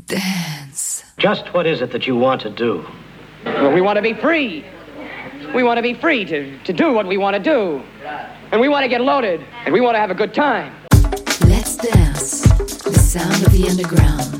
dance. Just what is it that you want to do? Well, we want to be free. We want to be free to, to do what we want to do. And we want to get loaded. And we want to have a good time. Let's dance. The sound of the underground.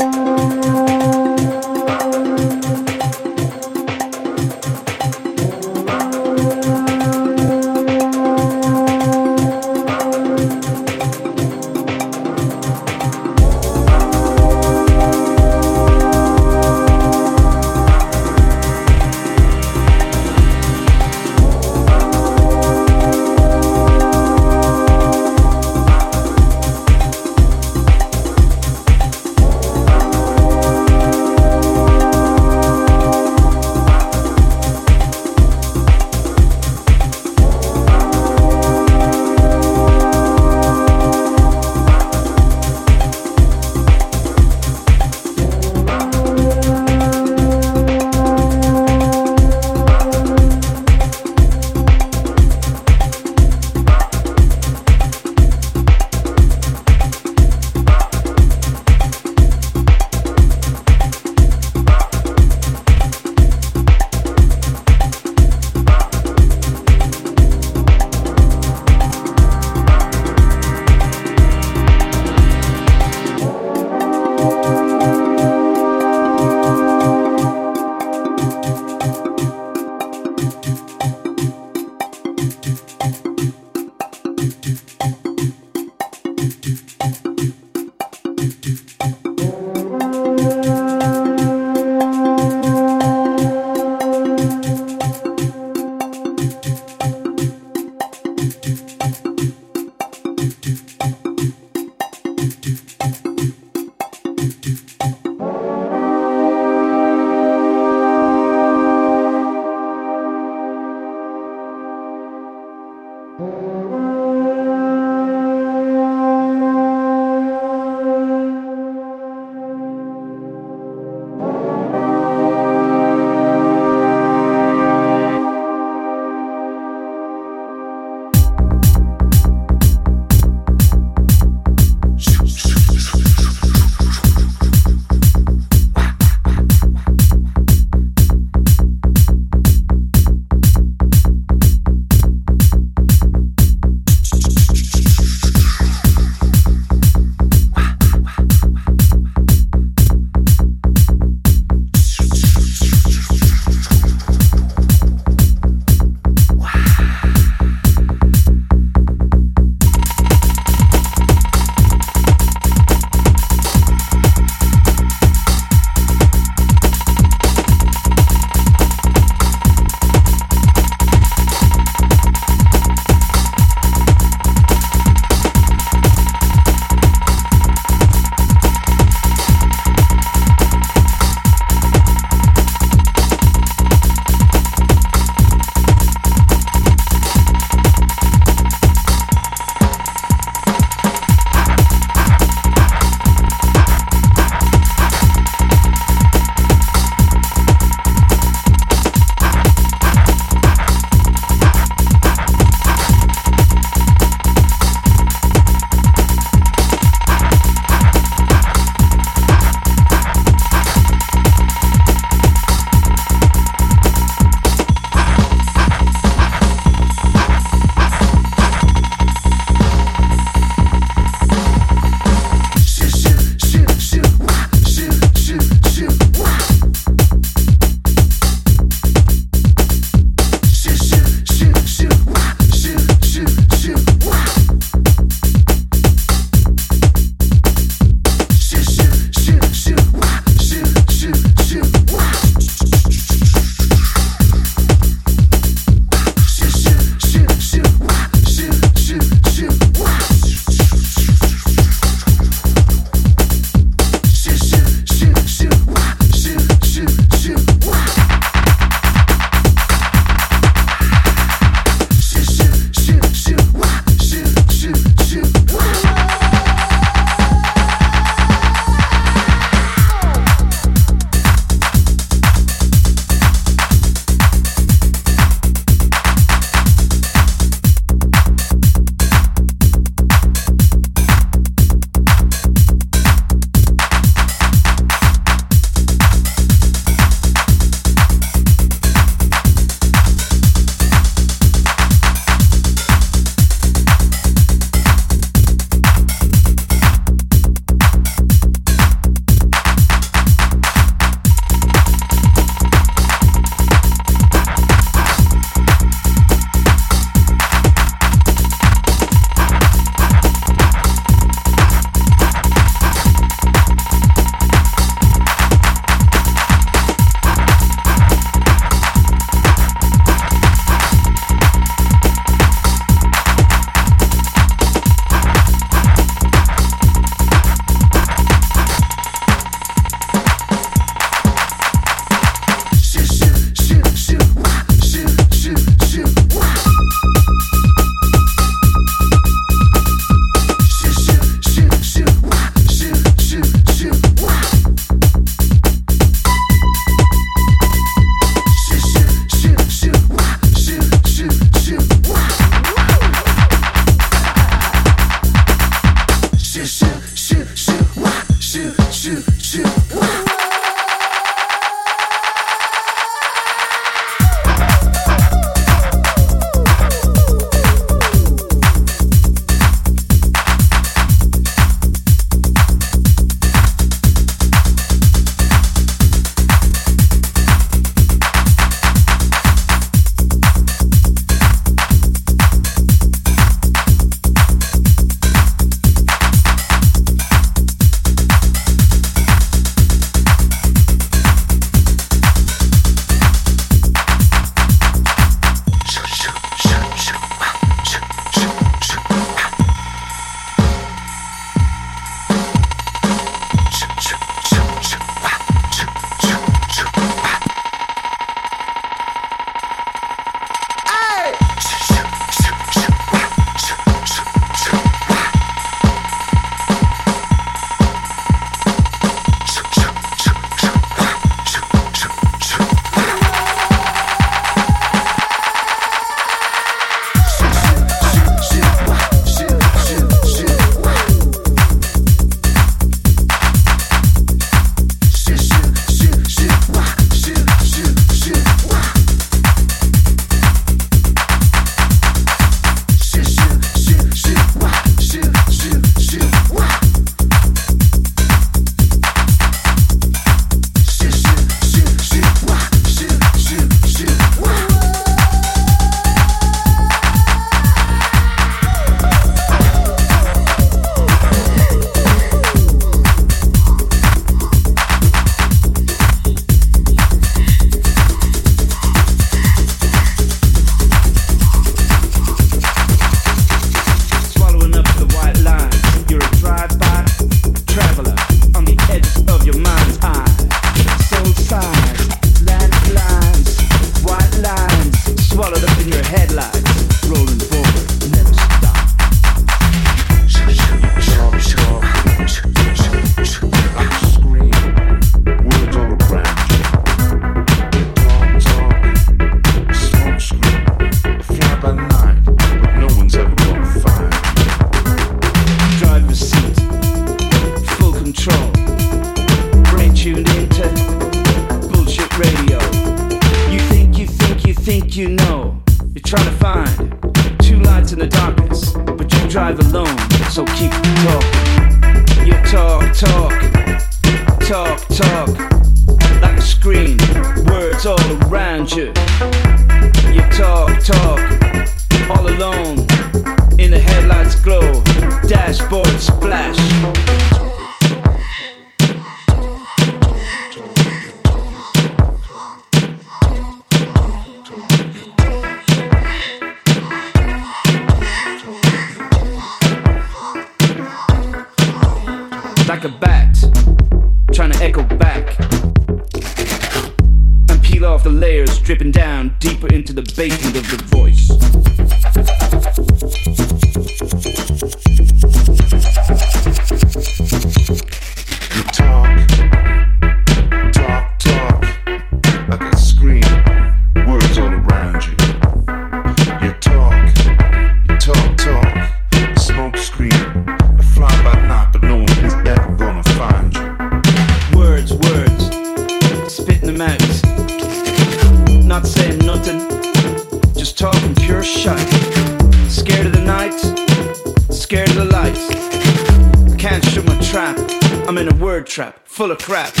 Full of crap.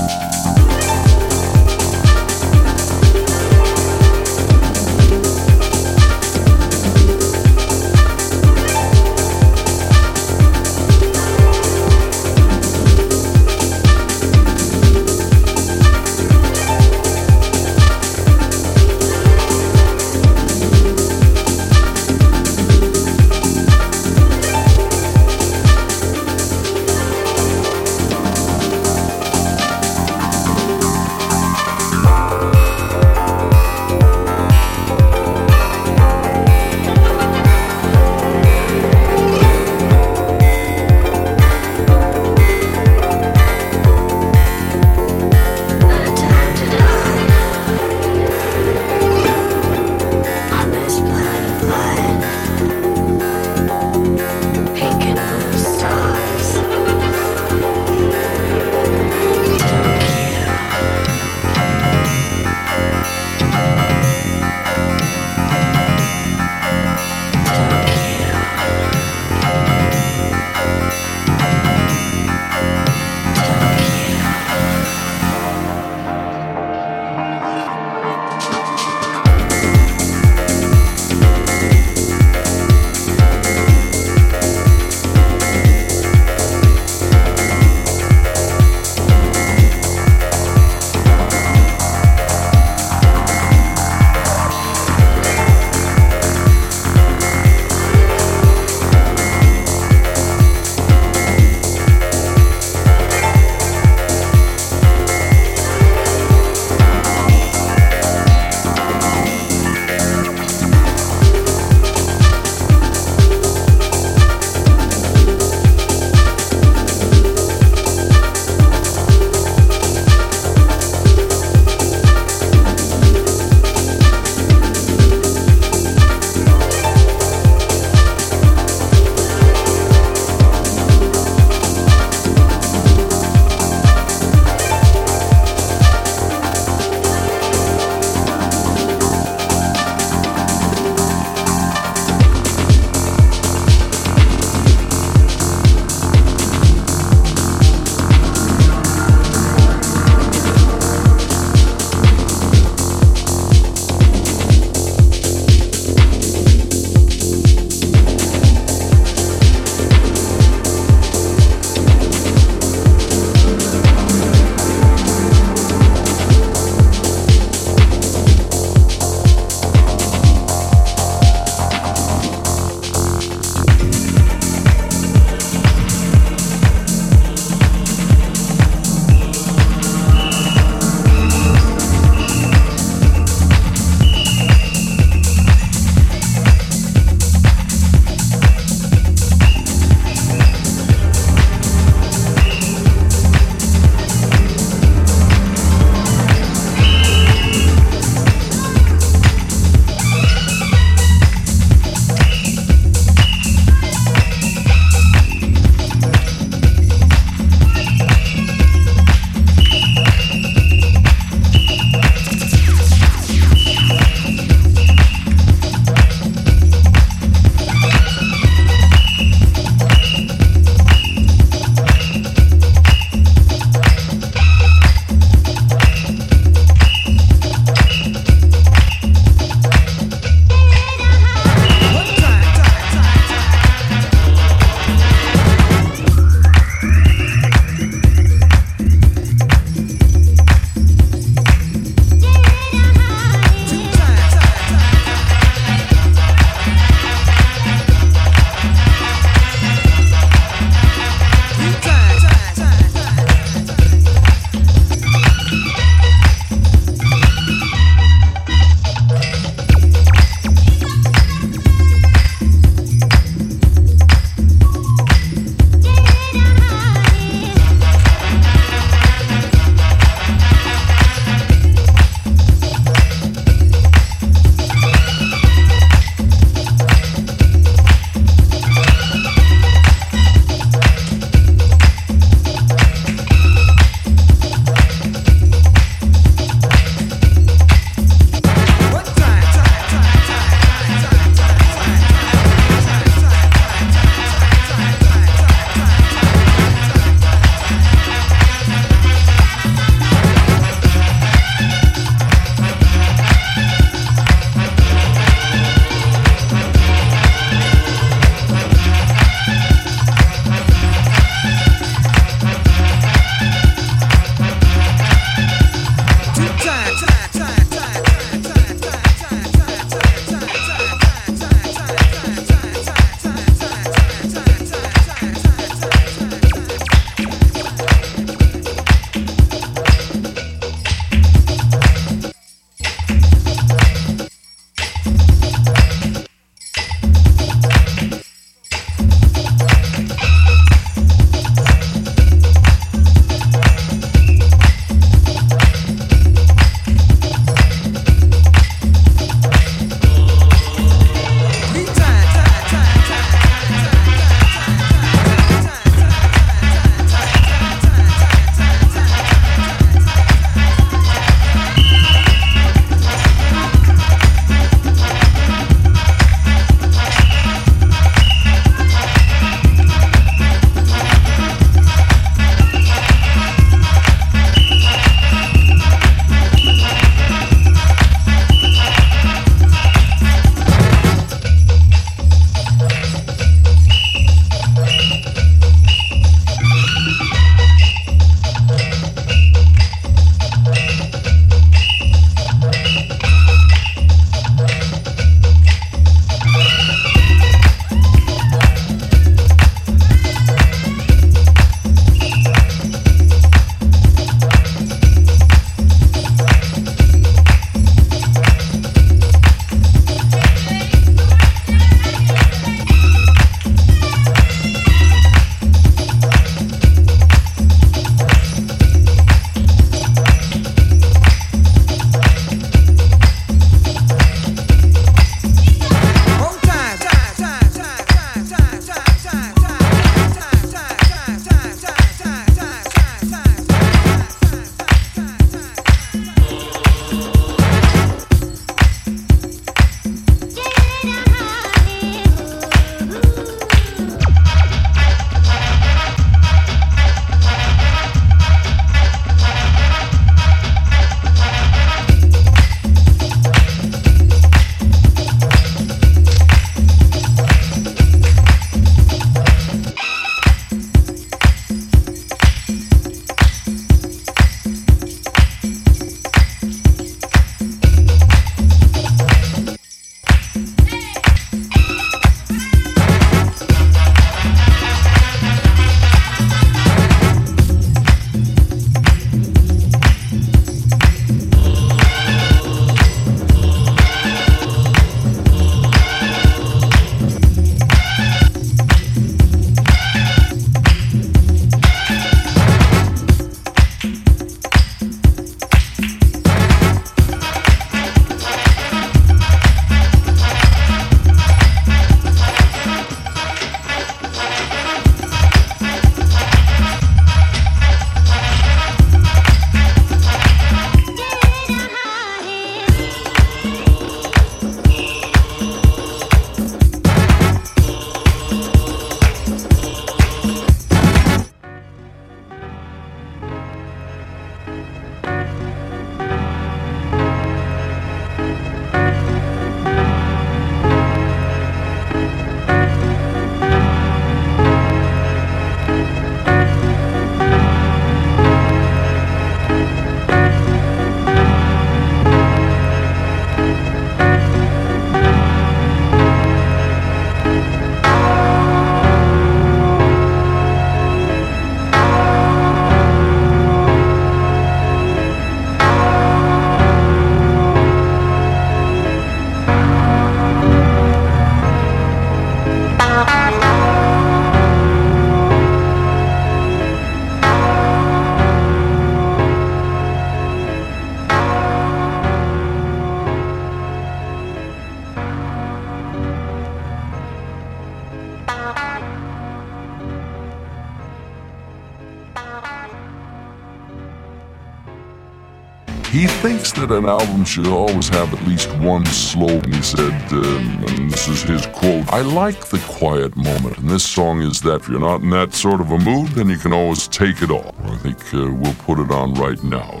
That an album should always have at least one slogan. He said, um, and this is his quote, I like the quiet moment. And this song is that if you're not in that sort of a mood, then you can always take it off. I think uh, we'll put it on right now.